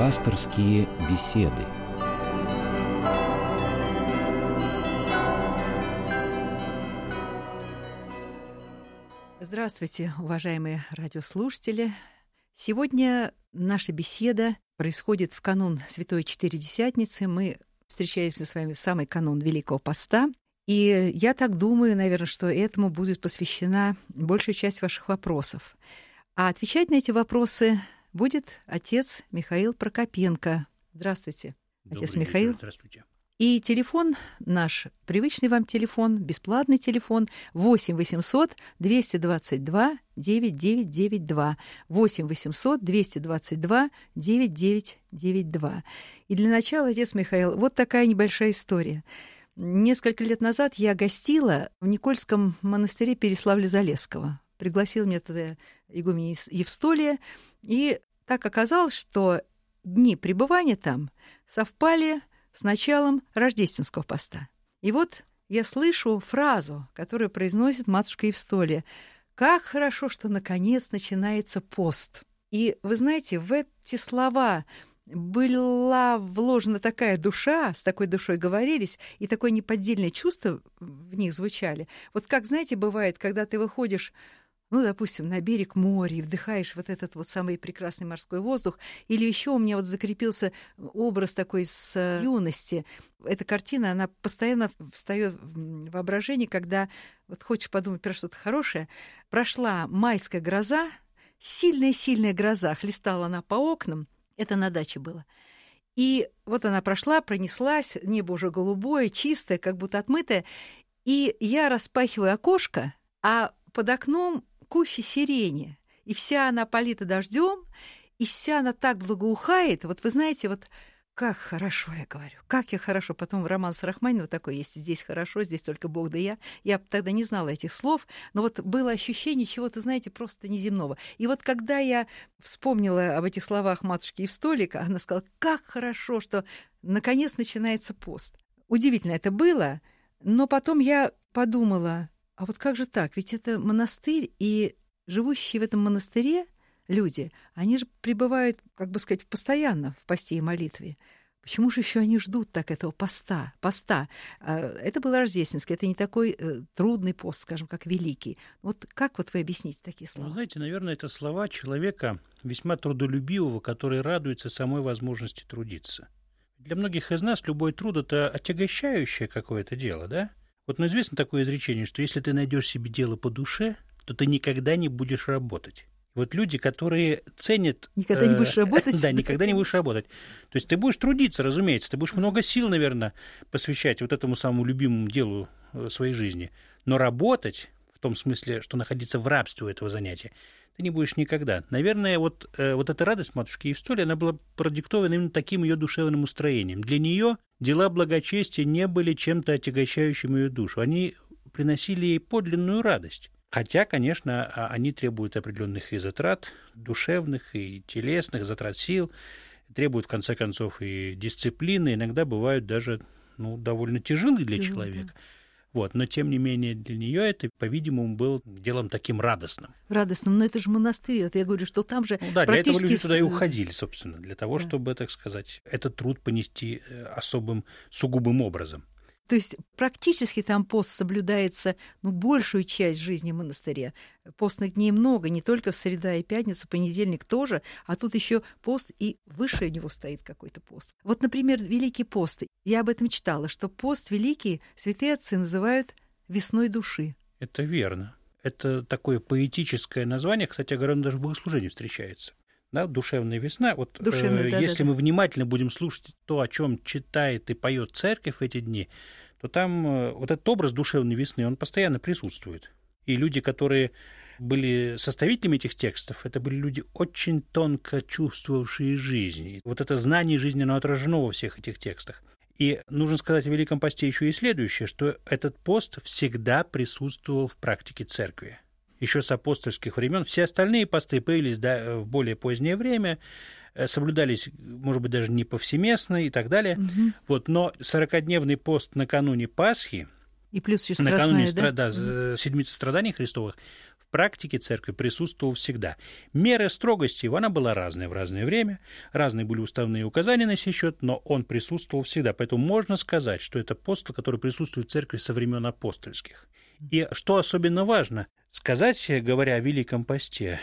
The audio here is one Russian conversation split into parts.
Пасторские беседы. Здравствуйте, уважаемые радиослушатели. Сегодня наша беседа происходит в канун Святой Четыредесятницы. Мы встречаемся с вами в самый канун Великого Поста. И я так думаю, наверное, что этому будет посвящена большая часть ваших вопросов. А отвечать на эти вопросы будет отец Михаил Прокопенко. Здравствуйте, Добрый отец вечер, Михаил. Здравствуйте. И телефон наш, привычный вам телефон, бесплатный телефон 8 800 222 9992. 8 800 222 9992. И для начала, отец Михаил, вот такая небольшая история. Несколько лет назад я гостила в Никольском монастыре Переславля-Залесского. Пригласил меня туда игуменя Евстолия. И так оказалось, что дни пребывания там совпали с началом рождественского поста. И вот я слышу фразу, которую произносит матушка Евстолия. «Как хорошо, что наконец начинается пост». И вы знаете, в эти слова была вложена такая душа, с такой душой говорились, и такое неподдельное чувство в них звучали. Вот как, знаете, бывает, когда ты выходишь ну, допустим, на берег моря и вдыхаешь вот этот вот самый прекрасный морской воздух. Или еще у меня вот закрепился образ такой с э, юности. Эта картина, она постоянно встает в воображении, когда вот хочешь подумать про что-то хорошее. Прошла майская гроза, сильная-сильная гроза, хлестала она по окнам, это на даче было. И вот она прошла, пронеслась, небо уже голубое, чистое, как будто отмытое. И я распахиваю окошко, а под окном кущи сирени, и вся она полита дождем, и вся она так благоухает. Вот вы знаете, вот как хорошо, я говорю, как я хорошо. Потом роман с Рахманиновым такой есть, здесь хорошо, здесь только Бог да я. Я тогда не знала этих слов, но вот было ощущение чего-то, знаете, просто неземного. И вот когда я вспомнила об этих словах матушки Евстолика, она сказала, как хорошо, что наконец начинается пост. Удивительно это было, но потом я подумала, а вот как же так? Ведь это монастырь, и живущие в этом монастыре люди, они же пребывают, как бы сказать, постоянно в посте и молитве. Почему же еще они ждут так этого поста? Поста. А, это был рождественский, это не такой э, трудный пост, скажем, как великий. Вот как вот вы объясните такие слова? Вы знаете, наверное, это слова человека весьма трудолюбивого, который радуется самой возможности трудиться. Для многих из нас любой труд – это отягощающее какое-то дело, да? Вот ну, известно такое изречение, что если ты найдешь себе дело по душе, то ты никогда не будешь работать. Вот люди, которые ценят... Никогда не будешь работать? Да, никогда не будешь работать. То есть ты будешь трудиться, разумеется, ты будешь много сил, наверное, посвящать вот этому самому любимому делу э, своей жизни. Но работать, в том смысле, что находиться в рабстве у этого занятия, ты не будешь никогда. Наверное, вот, э, вот эта радость матушки Евстолии, она была продиктована именно таким ее душевным устроением. Для нее дела благочестия не были чем-то отягощающим ее душу. Они приносили ей подлинную радость. Хотя, конечно, а, они требуют определенных и затрат душевных, и телесных, затрат сил, требуют, в конце концов, и дисциплины, иногда бывают даже ну, довольно тяжелые для Тяжело, человека. Да. Вот, но тем не менее для нее это, по-видимому, было делом таким радостным. Радостным, но это же монастырь. Это я говорю, что там же ну, да, практически... для этого люди туда и уходили, собственно, для того, да. чтобы, так сказать, этот труд понести э, особым, сугубым образом. То есть практически там пост соблюдается ну, большую часть жизни монастыря. Постных дней много, не только в среда и пятница, понедельник тоже, а тут еще пост, и выше у него стоит какой-то пост. Вот, например, Великий пост. Я об этом читала, что пост великий святые отцы называют весной души. Это верно. Это такое поэтическое название, кстати говоря, оно даже в богослужении встречается да, душевная весна. Вот Душевная, э, да, если да, мы да. внимательно будем слушать то, о чем читает и поет церковь в эти дни, то там э, вот этот образ душевной весны, он постоянно присутствует. И люди, которые были составителями этих текстов, это были люди очень тонко чувствовавшие жизнь. Вот это знание жизни, оно отражено во всех этих текстах. И нужно сказать о Великом посте еще и следующее, что этот пост всегда присутствовал в практике церкви еще с апостольских времен. Все остальные посты появились да, в более позднее время, э, соблюдались, может быть, даже не повсеместно и так далее. Угу. Вот, но 40-дневный пост накануне Пасхи, И плюс еще Накануне стра- да? да, седмицы страданий Христовых в практике церкви присутствовал всегда. Мера строгости его, она была разная в разное время, разные были уставные указания на сей счет, но он присутствовал всегда. Поэтому можно сказать, что это апостол, который присутствует в церкви со времен апостольских. И что особенно важно, сказать, говоря о Великом Посте,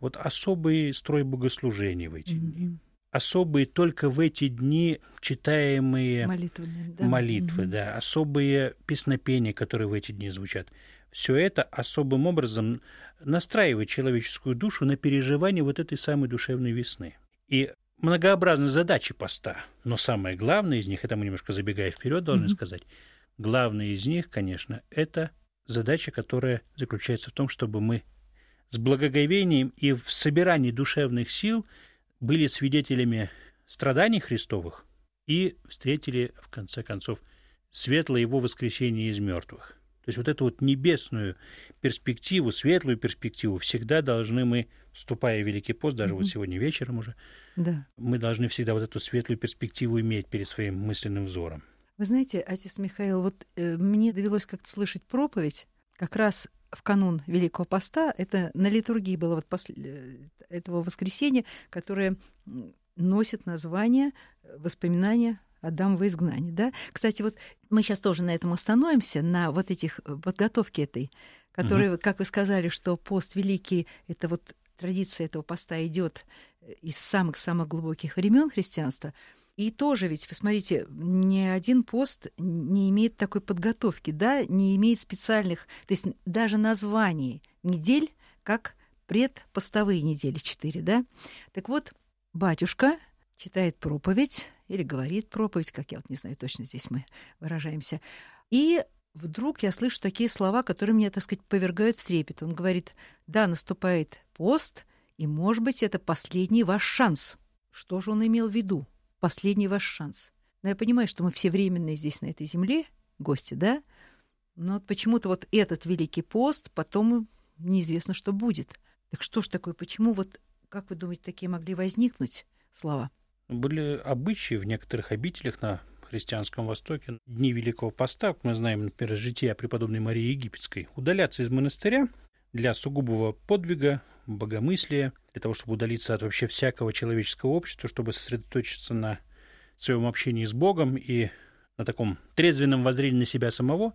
вот особый строй богослужений в эти дни. Мгм. Особые только в эти дни читаемые Молитвенная, да. молитвы, Мгм. да, особые песнопения, которые в эти дни звучат. Все это особым образом настраивает человеческую душу на переживание вот этой самой душевной весны. И многообразны задачи поста, но самое главное из них, это мы немножко забегая вперед должны Мгм. сказать, главное из них, конечно, это задача, которая заключается в том, чтобы мы с благоговением и в собирании душевных сил были свидетелями страданий Христовых и встретили, в конце концов, светлое его воскресение из мертвых. То есть вот эту вот небесную перспективу, светлую перспективу всегда должны мы, вступая в Великий пост, даже Мгм. вот сегодня вечером уже, Да. мы должны всегда вот эту светлую перспективу иметь перед своим мысленным взором. Вы знаете, отец Михаил, вот э, мне довелось как-то слышать проповедь как раз в канун Великого Поста. Это на литургии было вот после э, этого воскресенья, которое носит название э, «Воспоминания Адамова изгнания». Да? Кстати, вот мы сейчас тоже на этом остановимся, на вот этих э, подготовке этой, которая, вот как вы сказали, что пост великий — это вот традиция этого поста идет из самых-самых глубоких времен христианства — и тоже ведь, посмотрите, ни один пост не имеет такой подготовки, да, не имеет специальных, то есть даже названий недель, как предпостовые недели четыре, да. Так вот, батюшка читает проповедь или говорит проповедь, как я вот не знаю точно здесь мы выражаемся, и вдруг я слышу такие слова, которые меня, так сказать, повергают в трепет. Он говорит, да, наступает пост, и, может быть, это последний ваш шанс. Что же он имел в виду? Последний ваш шанс. Но я понимаю, что мы все временные здесь, на этой земле, гости, да? Но вот почему-то вот этот Великий пост, потом неизвестно, что будет. Так что ж такое, почему вот, как вы думаете, такие могли возникнуть слова? Были обычаи в некоторых обителях на христианском Востоке, дни Великого Поста, мы знаем, например, из жития преподобной Марии Египетской, удаляться из монастыря для сугубого подвига, богомыслия, для того, чтобы удалиться от вообще всякого человеческого общества, чтобы сосредоточиться на своем общении с Богом и на таком трезвенном воззрении на себя самого.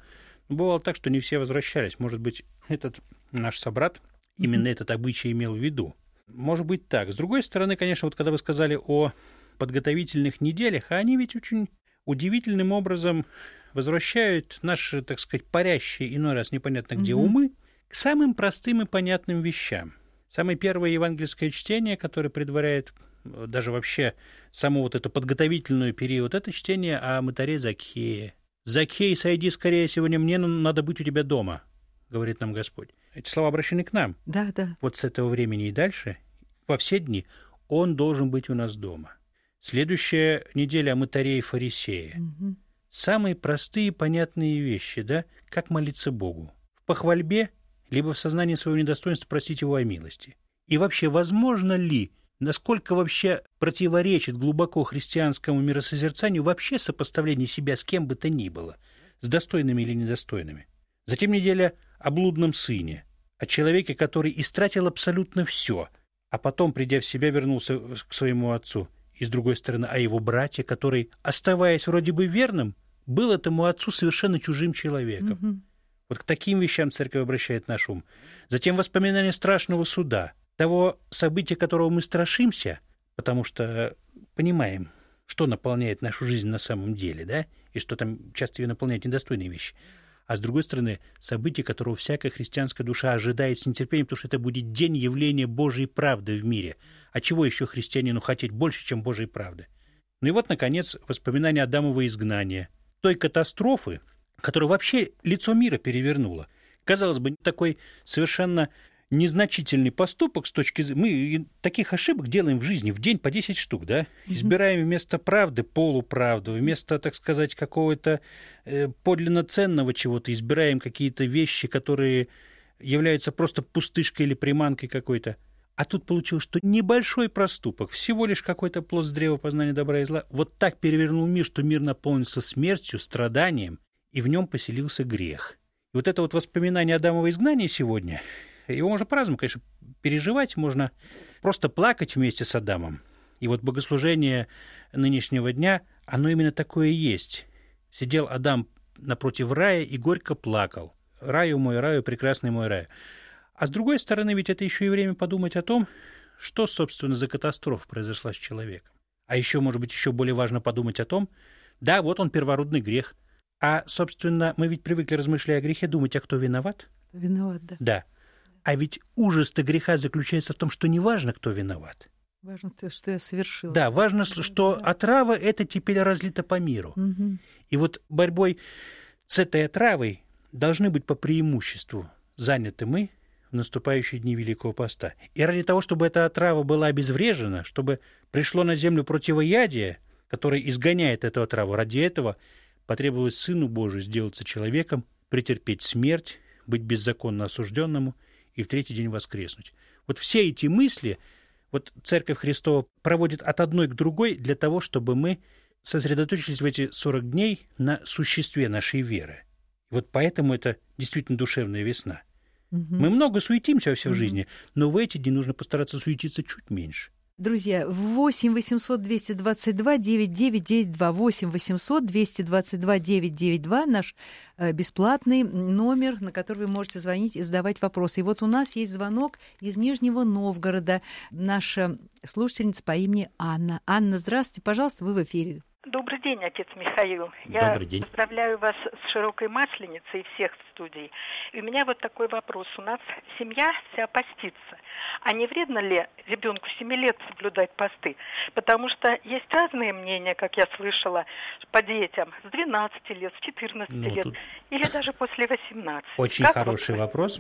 Бывало так, что не все возвращались. Может быть, этот наш собрат именно этот обычай имел в виду. Может быть так. С другой стороны, конечно, вот когда вы сказали о подготовительных неделях, а они ведь очень удивительным образом возвращают наши, так сказать, парящие, иной раз непонятно где, Мгм. умы к самым простым и понятным вещам. Самое первое евангельское чтение, которое предваряет э, даже вообще саму вот эту подготовительную период, это чтение о мытаре Закхее. «Закхей, сойди скорее, сегодня мне надо быть у тебя дома», — говорит нам Господь. Эти слова обращены к нам. Да, да. Вот с этого времени и дальше, во все дни, он должен быть у нас дома. Следующая неделя о мытаре и фарисее. Мгм. Самые простые понятные вещи, да, как молиться Богу. В похвальбе, либо в сознании своего недостоинства просить его о милости. И вообще, возможно ли, насколько вообще противоречит глубоко христианскому миросозерцанию вообще сопоставление себя с кем бы то ни было, с достойными или недостойными. Затем неделя о блудном сыне, о человеке, который истратил абсолютно все, а потом, придя в себя, вернулся к своему отцу. И с другой стороны, о его брате, который, оставаясь вроде бы верным, был этому отцу совершенно чужим человеком. Мгм. Вот к таким вещам церковь обращает наш ум. Затем воспоминания страшного суда, того события, которого мы страшимся, потому что э, понимаем, что наполняет нашу жизнь на самом деле, да, и что там часто ее наполняют недостойные вещи. А с другой стороны, событие, которого всякая христианская душа ожидает с нетерпением, потому что это будет день явления Божьей правды в мире. А чего еще христианину хотеть больше, чем Божьей правды? Ну и вот, наконец, воспоминания Адамова изгнания, той катастрофы, которая вообще лицо мира перевернула. Казалось бы, такой совершенно незначительный поступок с точки зрения... Мы таких ошибок делаем в жизни в день по 10 штук, да? Избираем вместо правды полуправду, вместо, так сказать, какого-то э, подлинно ценного чего-то, избираем какие-то вещи, которые являются просто пустышкой или приманкой какой-то. А тут получилось, что небольшой проступок, всего лишь какой-то плод с древа познания добра и зла, вот так перевернул мир, что мир наполнился смертью, страданием и в нем поселился грех. И вот это вот воспоминание Адамова изгнания сегодня, его можно по-разному, конечно, переживать, можно просто плакать вместе с Адамом. И вот богослужение нынешнего дня, оно именно такое и есть. Сидел Адам напротив рая и горько плакал. Раю мой, раю, прекрасный мой рай. А с другой стороны, ведь это еще и время подумать о том, что, собственно, за катастрофа произошла с человеком. А еще, может быть, еще более важно подумать о том, да, вот он первородный грех. А, собственно, мы ведь привыкли, размышляя о грехе, думать, а кто виноват? Виноват, да. Да. А ведь ужас-то греха заключается в том, что не важно, кто виноват. Важно то, что я совершил. Да, важно, что отрава это теперь разлита по миру. Угу. И вот борьбой с этой отравой должны быть по преимуществу заняты мы в наступающие дни Великого Поста. И ради того, чтобы эта отрава была обезврежена, чтобы пришло на землю противоядие, которое изгоняет эту отраву, ради этого потребовалось Сыну Божию сделаться человеком, претерпеть смерть, быть беззаконно осужденному и в третий день воскреснуть. Вот все эти мысли вот Церковь Христова проводит от одной к другой для того, чтобы мы сосредоточились в эти 40 дней на существе нашей веры. Вот поэтому это действительно душевная весна. Угу. Мы много суетимся во всей Мгм. жизни, но в эти дни нужно постараться суетиться чуть меньше. Друзья, 8 800 222 9992 8 800 222 992 наш э, бесплатный номер, на который вы можете звонить и задавать вопросы. И вот у нас есть звонок из Нижнего Новгорода. Наша слушательница по имени Анна. Анна, здравствуйте, пожалуйста, вы в эфире. Добрый день, отец Михаил. Я Добрый день. поздравляю вас с широкой масленицей и всех в студии. И у меня вот такой вопрос. У нас семья вся постится. А не вредно ли ребенку 7 лет соблюдать посты? Потому что есть разные мнения, как я слышала, по детям с 12 лет, с 14 Ну, лет тут или даже после 18. очень Как хороший вот вопрос.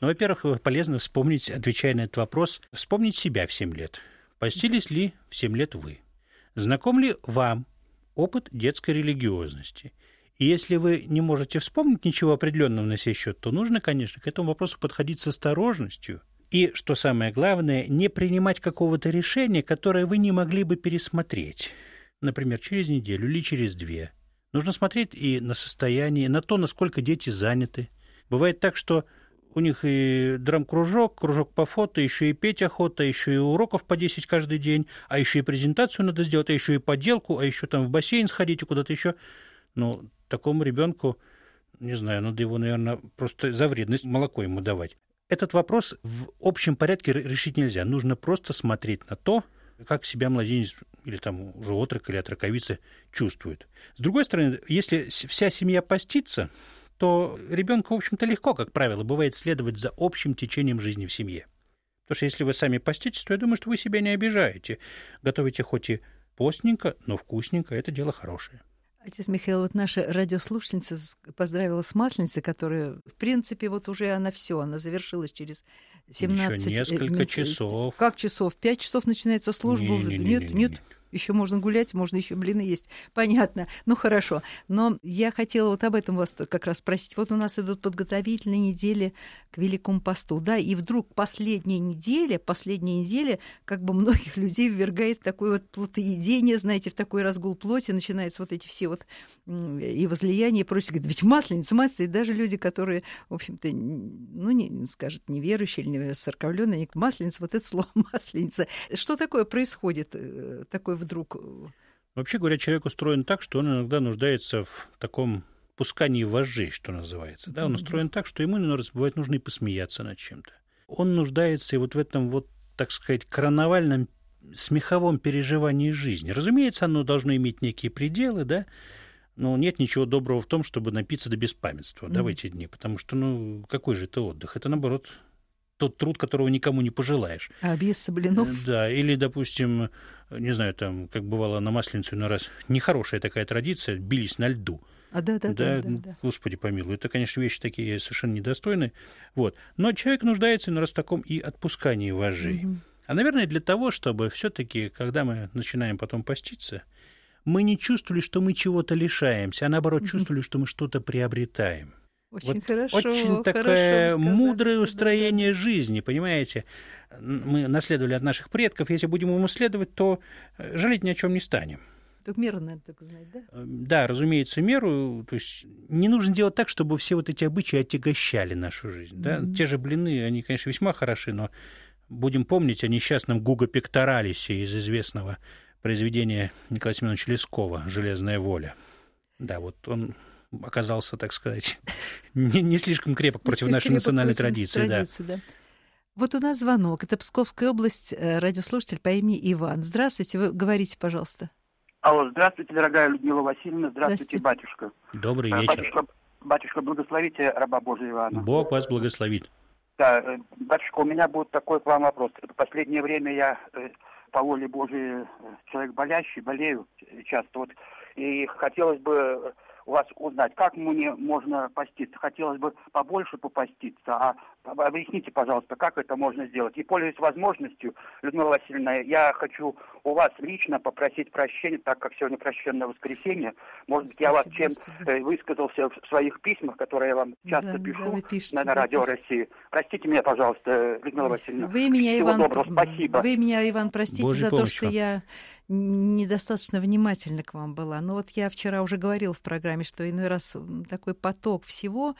Ну, во-первых, полезно вспомнить, отвечая на этот вопрос, вспомнить себя в 7 лет. Постились ли в 7 лет вы? Знаком ли вам опыт детской религиозности? И если вы не можете вспомнить ничего определенного на сей счет, то нужно, конечно, к этому вопросу подходить с осторожностью. И, что самое главное, не принимать какого-то решения, которое вы не могли бы пересмотреть. Например, через неделю или через две. Нужно смотреть и на состояние, на то, насколько дети заняты. Бывает так, что у них и драм-кружок, кружок по фото, еще и петь охота, еще и уроков по 10 каждый день, а еще и презентацию надо сделать, а еще и поделку, а еще там в бассейн сходить и куда-то еще. Ну, такому ребенку, не знаю, надо его, наверное, просто за вредность молоко ему давать. Этот вопрос в общем порядке решить нельзя. Нужно просто смотреть на то, как себя младенец или там уже отрок или отроковица чувствует. С другой стороны, если вся семья постится, то ребенку, в общем-то, легко, как правило, бывает следовать за общим течением жизни в семье. Потому что если вы сами поститесь, то я думаю, что вы себя не обижаете. Готовите хоть и постненько, но вкусненько, это дело хорошее. Отец Михаил, вот наша радиослушательница поздравила с Масленицей, которая, в принципе, вот уже она все, она завершилась через 17 Еще несколько минут. часов. Как часов? Пять часов начинается служба уже? Не-не-не-не-не-не. Нет, нет. Еще можно гулять, можно еще блины есть. Понятно. Ну хорошо. Но я хотела вот об этом вас как раз спросить. Вот у нас идут подготовительные недели к Великому посту, да, и вдруг последняя неделя, последняя неделя как бы многих людей ввергает в такое вот плотоедение, знаете, в такой разгул плоти, начинаются вот эти все вот и возлияния и прочее. Говорят, ведь масленица, масленица, и даже люди, которые, в общем-то, ну, не скажет, неверующие или они говорят, масленица, вот это слово масленица. Что такое происходит, э, такой вдруг? э, Вообще говоря, человек устроен так, что он иногда нуждается в таком пускании вожжей, что называется. Да? Он устроен так, что ему иногда бывает нужно и посмеяться над чем-то. Он нуждается и вот в этом вот, так сказать, карнавальном смеховом переживании жизни. Разумеется, оно должно иметь некие пределы, да, но нет ничего доброго в том, чтобы напиться до беспамятства да, в эти дни, потому что, ну, какой же это отдых? Это, наоборот, тот труд, которого никому не пожелаешь. А без блинов? Э, Да, или, допустим, не знаю, там, как бывало на Масленицу иной раз, нехорошая такая традиция, бились на льду. А, да, да, да, да, да. Господи помилуй, это, конечно, вещи такие совершенно недостойные. Вот. Но человек нуждается иной раз в таком и отпускании вожжей. Мгм. А, наверное, для того, чтобы все-таки, когда мы начинаем потом поститься, мы не чувствовали, что мы чего-то лишаемся, а наоборот Мгм. чувствовали, что мы что-то приобретаем. Очень Вот хорошо. Очень хорошо такое сказали. мудрое Да, да, устроение жизни, понимаете? Мы наследовали от наших предков. Если будем ему следовать, то э, жалеть ни о чем не станем. Только меру надо только знать, да? Эм, да, разумеется, меру. То есть не нужно делать так, чтобы все вот эти обычаи отягощали нашу жизнь. Да? Mm-hmm. Те же блины, они, конечно, весьма хороши, но будем помнить о несчастном Гуго Пекторалисе из известного произведения Николая Семеновича Лескова «Железная воля». Да, вот он оказался, так сказать, не, не слишком крепок против нашей национальной традиции. традиции да. Да. Вот у нас звонок. Это Псковская область, э, радиослушатель по имени Иван. Здравствуйте, вы говорите, пожалуйста. Алло, здравствуйте, дорогая Людмила Васильевна, здравствуйте, здравствуйте. батюшка. Добрый э, вечер. Батюшка, батюшка, благословите раба Божия Ивана. Бог вас благословит. Да, э, батюшка, у меня будет такой к вам вопрос. В последнее время я по воле Божией человек болящий, болею часто. Вот, и хотелось бы у вас узнать, как мне можно поститься. Хотелось бы побольше попаститься, а объясните, пожалуйста, как это можно сделать. И пользуясь возможностью, Людмила Васильевна, я хочу у вас лично попросить прощения, так как сегодня прощенное воскресенье. Может быть, я вас чем э, высказался в своих письмах, которые я вам часто да, пишу да, пишете, на, на Радио да, России. Простите меня, пожалуйста, Людмила Васильевна. Вы меня, Всего Иван, доброго, спасибо. Вы меня, Иван, простите Божьей за то, что вам. я недостаточно внимательна к вам была. Но вот я вчера уже говорил в программе, что иной раз такой поток всего,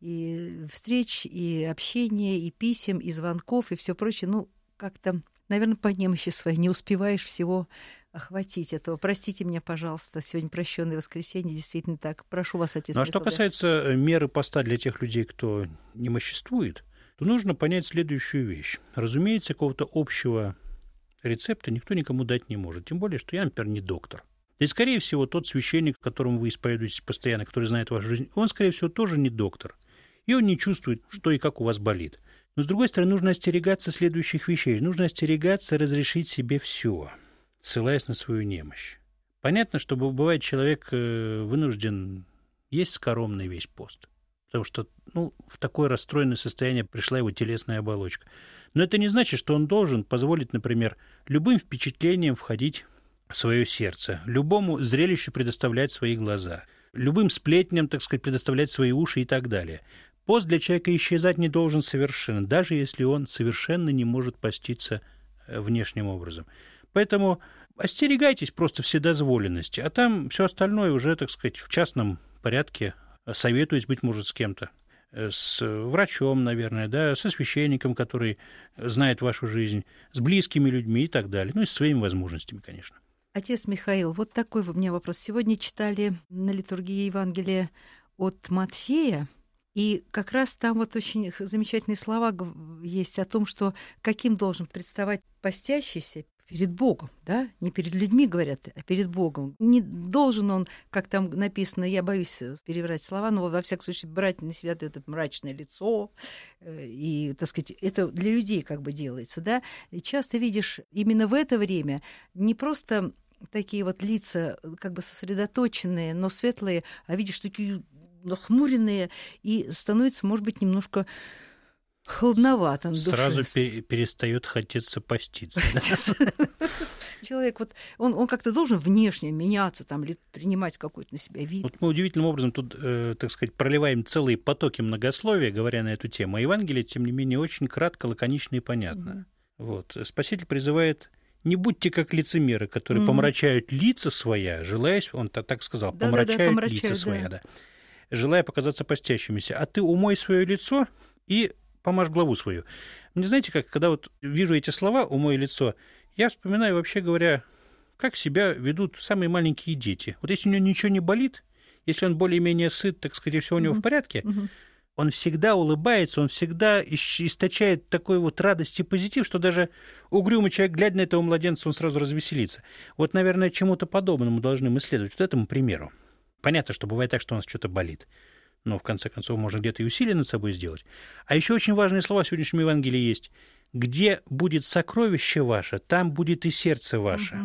и встреч, и общения, и писем, и звонков, и все прочее, ну, как-то, наверное, по немощи своей не успеваешь всего охватить этого. Простите меня, пожалуйста, сегодня прощенное воскресенье, действительно так. Прошу вас, отец. Ну, а что касается э, меры поста для тех людей, кто не моществует, то нужно понять следующую вещь. Разумеется, какого-то общего рецепта никто никому дать не может. Тем более, что я, например, не доктор. И, скорее всего, тот священник, которому вы исповедуетесь постоянно, который знает вашу жизнь, он, скорее всего, тоже не доктор. И он не чувствует, что и как у вас болит. Но, с другой стороны, нужно остерегаться следующих вещей. Нужно остерегаться разрешить себе все, ссылаясь на свою немощь. Понятно, что бывает человек э, вынужден есть скоромный весь пост, потому что ну, в такое расстроенное состояние пришла его телесная оболочка. Но это не значит, что он должен позволить, например, любым впечатлениям входить в свое сердце, любому зрелищу предоставлять свои глаза, любым сплетням, так сказать, предоставлять свои уши и так далее. Пост для человека исчезать не должен совершенно, даже если он совершенно не может поститься э, внешним образом. Поэтому остерегайтесь просто вседозволенности, а там все остальное уже, так сказать, в частном порядке советуюсь, быть может, с кем-то э, с врачом, наверное, да, со священником, который знает вашу жизнь, с близкими людьми и так далее, ну и с своими возможностями, конечно. Отец Михаил, вот такой у меня вопрос. Сегодня читали на литургии Евангелия от Матфея, и как раз там вот очень замечательные слова есть о том, что каким должен представать постящийся перед Богом, да, не перед людьми говорят, а перед Богом. Не должен он, как там написано, я боюсь переврать слова, но во всяком случае брать на себя это мрачное лицо, э, и, так сказать, это для людей как бы делается, да. И часто видишь именно в это время не просто такие вот лица как бы сосредоточенные, но светлые, а видишь такие нахмуренные, и становится, может быть, немножко холодновато. Сразу пе- перестает хотеться поститься. Человек вот, он, он как-то должен внешне меняться, там, или принимать какой-то на себя вид. Вот мы удивительным образом тут, э, так сказать, проливаем целые потоки многословия, говоря на эту тему. А Евангелие, тем не менее, очень кратко, лаконично и понятно. Mm-hmm. Вот. Спаситель призывает не будьте как лицемеры, которые mm-hmm. помрачают лица своя, желая, он так сказал, да, помрачают, да, да, помрачают лица да. своя, да желая показаться постящимися. А ты умой свое лицо и помажь главу свою. Мне знаете, как, когда вот вижу эти слова «умой лицо», я вспоминаю, вообще говоря, как себя ведут самые маленькие дети. Вот если у него ничего не болит, если он более-менее сыт, так сказать, все у него mm-hmm. в порядке, mm-hmm. он всегда улыбается, он всегда источает такой вот радость и позитив, что даже угрюмый человек, глядя на этого младенца, он сразу развеселится. Вот, наверное, чему-то подобному должны мы следовать, вот этому примеру. Понятно, что бывает так, что у нас что-то болит. Но, в конце концов, можно где-то и усилие над собой сделать. А еще очень важные слова в сегодняшнем Евангелии есть. «Где будет сокровище ваше, там будет и сердце ваше».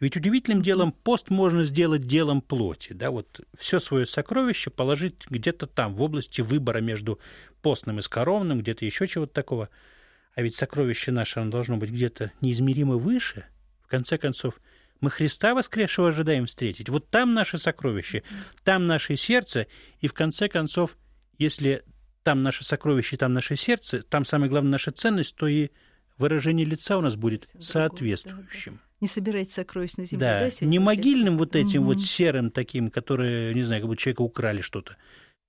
Ведь удивительным делом пост можно сделать делом плоти. Да? Вот все свое сокровище положить где-то там, в области выбора между постным и скоромным, где-то еще чего-то такого. А ведь сокровище наше, оно должно быть где-то неизмеримо выше. В конце концов, мы Христа воскресшего ожидаем встретить. Вот там наше сокровище, там наше сердце, и в конце концов, если там наше сокровище, там наше сердце, там самое главное наша ценность, то и выражение лица у нас будет соответствующим. Не собирайте сокровищ на земле, да? Да, сегодня не могильным вот этим Мгм. вот серым таким, которые, не знаю, как будто человека украли что-то,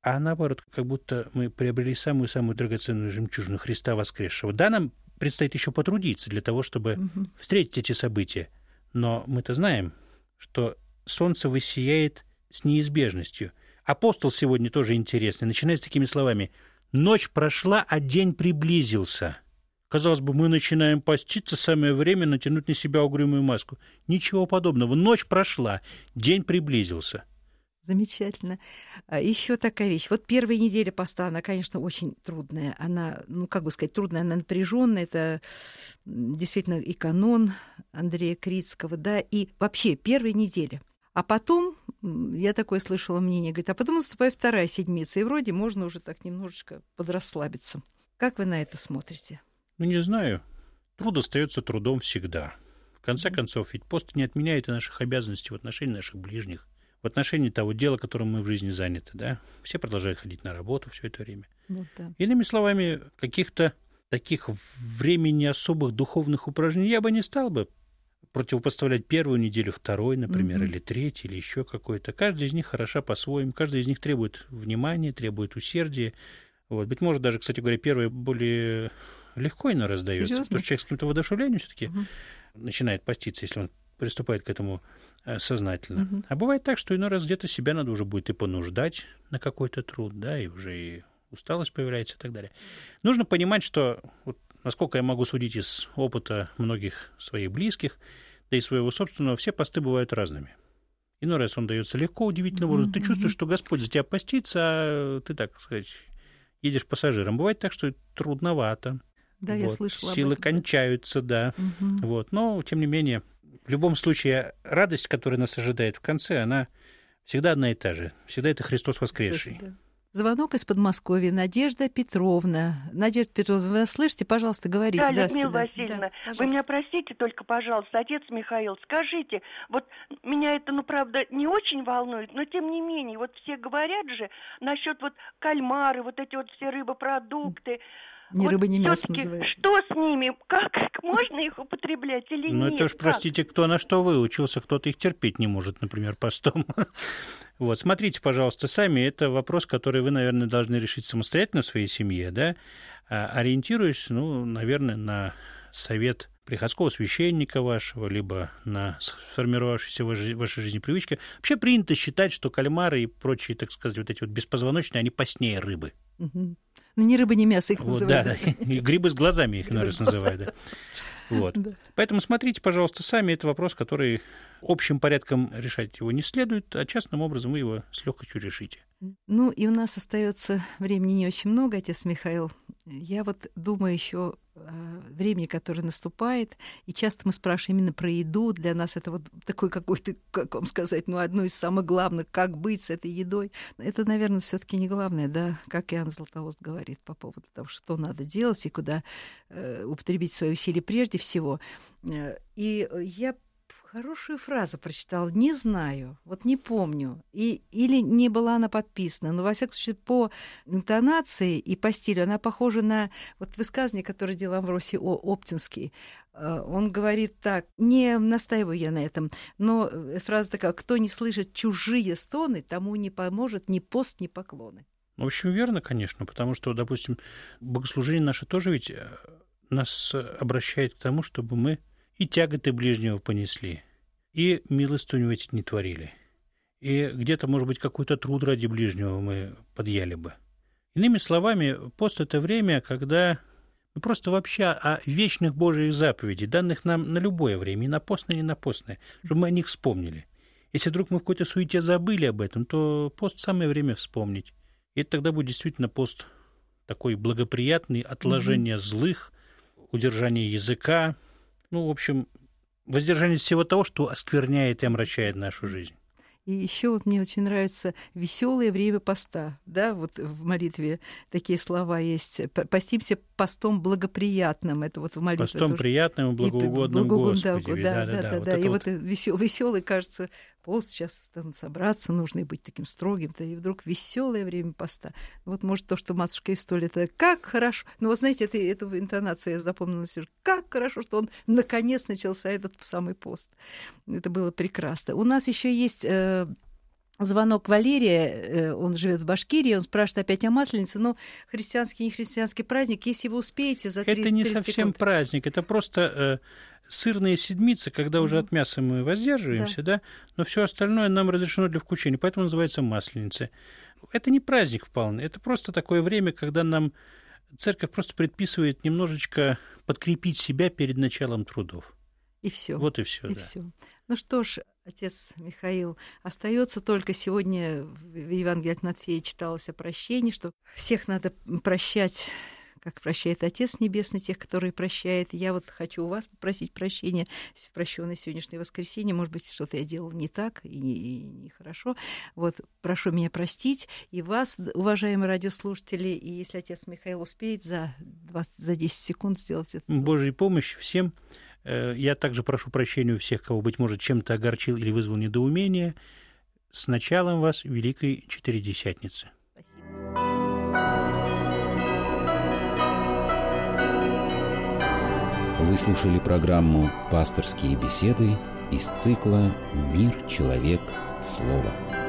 а наоборот, как будто мы приобрели самую-самую драгоценную жемчужину Христа воскресшего. Да, нам предстоит еще потрудиться для того, чтобы Мгм. встретить эти события, но мы-то знаем, что солнце высияет с неизбежностью. Апостол сегодня тоже интересный, начинает с такими словами. «Ночь прошла, а день приблизился». Казалось бы, мы начинаем поститься, самое время натянуть на себя угрюмую маску. Ничего подобного. Ночь прошла, день приблизился. Замечательно. Еще такая вещь. Вот первая неделя поста, она, конечно, очень трудная. Она, ну, как бы сказать, трудная, она напряженная. Это действительно и канон Андрея Крицкого, да, и вообще первая неделя. А потом, я такое слышала мнение, говорит, а потом наступает вторая седмица, и вроде можно уже так немножечко подрасслабиться. Как вы на это смотрите? Ну, не знаю. Труд остается трудом всегда. В конце концов, ведь пост не отменяет и наших обязанностей в отношении наших ближних, в отношении того дела, которым мы в жизни заняты, да. Все продолжают ходить на работу все это время. Вот, да. Иными словами, каких-то таких времени особых духовных упражнений я бы не стал бы противопоставлять первую неделю второй, например, Мгм. или третьей, или еще какой-то. Каждая из них хороша по-своему, каждая из них требует внимания, требует усердия. Вот. Быть может, даже, кстати говоря, первая более легко иной раздается, Серьезно? потому что человек с каким-то воодушевлением все-таки Мгм. начинает поститься, если он приступает к этому э, сознательно. Мгм. А бывает так, что иной раз где-то себя надо уже будет и понуждать на какой-то труд, да, и уже и усталость появляется и так далее. Нужно понимать, что, вот, насколько я могу судить из опыта многих своих близких, да и своего собственного, все посты бывают разными. Иной раз он дается легко, удивительно образом. Ты чувствуешь, что Господь за тебя постится, а ты, так сказать, едешь пассажиром. Бывает так, что трудновато. Да, я Вот. слышала об Силы этом, кончаются, да. Мгм. Вот. Но, тем не менее, в любом случае, радость, которая нас ожидает в конце, она всегда одна и та же. Всегда это Христос воскресший. Да. Звонок из Подмосковья. Надежда Петровна. Надежда Петровна, вы нас слышите? Пожалуйста, говорите. Да. Людмила. Васильевна, Да, вы меня простите только, пожалуйста, отец Михаил, скажите, вот меня это, ну, правда, не очень волнует, но тем не менее, вот все говорят же насчет вот кальмары, вот эти вот все рыбопродукты. Ни Вот рыба, ни мясо называется. Что с ними? Как можно их употреблять или Ну, нет? это уж, простите, кто на что выучился, кто-то их терпеть не может, например, постом. Вот, смотрите, пожалуйста, сами, это вопрос, который вы, наверное, должны решить самостоятельно в своей семье, да, А, ориентируясь, ну, наверное, на совет приходского священника вашего, либо на сформировавшиеся в вашей- жизни привычки. Вообще принято считать, что кальмары и прочие, так сказать, вот эти вот беспозвоночные, они постнее рыбы. Мгм. Ну, ни рыба, ни мясо их Вот, да, называют. да. И грибы с глазами их раз называют. Да. Вот. Да. Поэтому смотрите, пожалуйста, сами. Это вопрос, который общим порядком решать его не следует, а частным образом вы его с легкостью решите. Ну, и у нас остается времени не очень много, отец Михаил. Я вот думаю еще о времени, которое наступает, и часто мы спрашиваем именно про еду. Для нас это вот такой какой-то, как вам сказать, ну, одно из самых главных, как быть с этой едой. Это, наверное, все таки не главное, да, как Иоанн Златоуст говорит по поводу того, что надо делать и куда э, употребить свои усилия прежде всего. Э, И я хорошую фразу прочитала. Не знаю, вот не помню. И, или не была она подписана. Но, во всяком случае, по интонации и по стилю она похожа на вот высказывание, которое делал Амвросий О- Оптинский. Э, Он говорит так, не настаиваю я на этом, но э, фраза такая, кто не слышит чужие стоны, тому не поможет ни пост, ни поклоны. В общем, верно, конечно, потому что, допустим, богослужение наше тоже ведь э, нас обращает к тому, чтобы мы и тяготы ближнего понесли, и милостыню ведь не творили, и где-то, может быть, какой-то труд ради ближнего мы подъяли бы. Иными словами, пост — это время, когда мы просто вообще о вечных Божьих заповедей, данных нам на любое время, и на постное, и на постное, чтобы мы о них вспомнили. Если вдруг мы в какой-то суете забыли об этом, то пост — самое время вспомнить. И это тогда будет действительно пост такой благоприятный, отложение злых, удержание языка, ну, в общем, воздержание всего того, что оскверняет и омрачает нашу жизнь. И еще вот мне очень нравится веселое время поста. Да, вот в молитве такие слова есть. Постимся постом благоприятным. Это вот в молитве. Постом тоже. приятным и благоугодным благоугодным, Господи. Да, да, да. да, да, Вот да. И вот вот весел, веселый, кажется, пост сейчас там, собраться нужно и быть таким строгим-то. И вдруг веселое время поста. Вот может то, что матушка Истоль, это как хорошо. Ну вот знаете, это, эту интонацию я запомнила все. Как хорошо, что он наконец начался этот самый пост. Это было прекрасно. У нас еще есть э, звонок Валерия, э, он живет в Башкирии, он спрашивает опять о Масленице, но христианский, не христианский праздник, если вы успеете за 30 Это не 30 совсем секунд. праздник, это просто э, сырные седмицы, когда уже Мгм. от мяса мы воздерживаемся, да, но все остальное нам разрешено для вкушения, поэтому называется масленица. Это не праздник вполне, это просто такое время, когда нам церковь просто предписывает немножечко подкрепить себя перед началом трудов. И все. Вот и все. и да. все. Ну что ж, отец Михаил, остается только сегодня в Евангелии от Матфея читалось о прощении, что всех надо прощать как прощает Отец Небесный тех, которые прощает. Я вот хочу у вас попросить прощения в прощенное сегодняшнее воскресенье. Может быть, что-то я делала не так и не- и нехорошо. Вот, прошу меня простить. И вас, уважаемые радиослушатели, и если отец Михаил успеет за, 20, за 10 секунд сделать это. Божьей помощи всем. Э, Я также прошу прощения у всех, кого, быть может, чем-то огорчил или вызвал недоумение. С началом вас Великой Четыредесятницы. Спасибо. Вы слушали программу «Пасторские беседы» из цикла «Мир, человек, слово».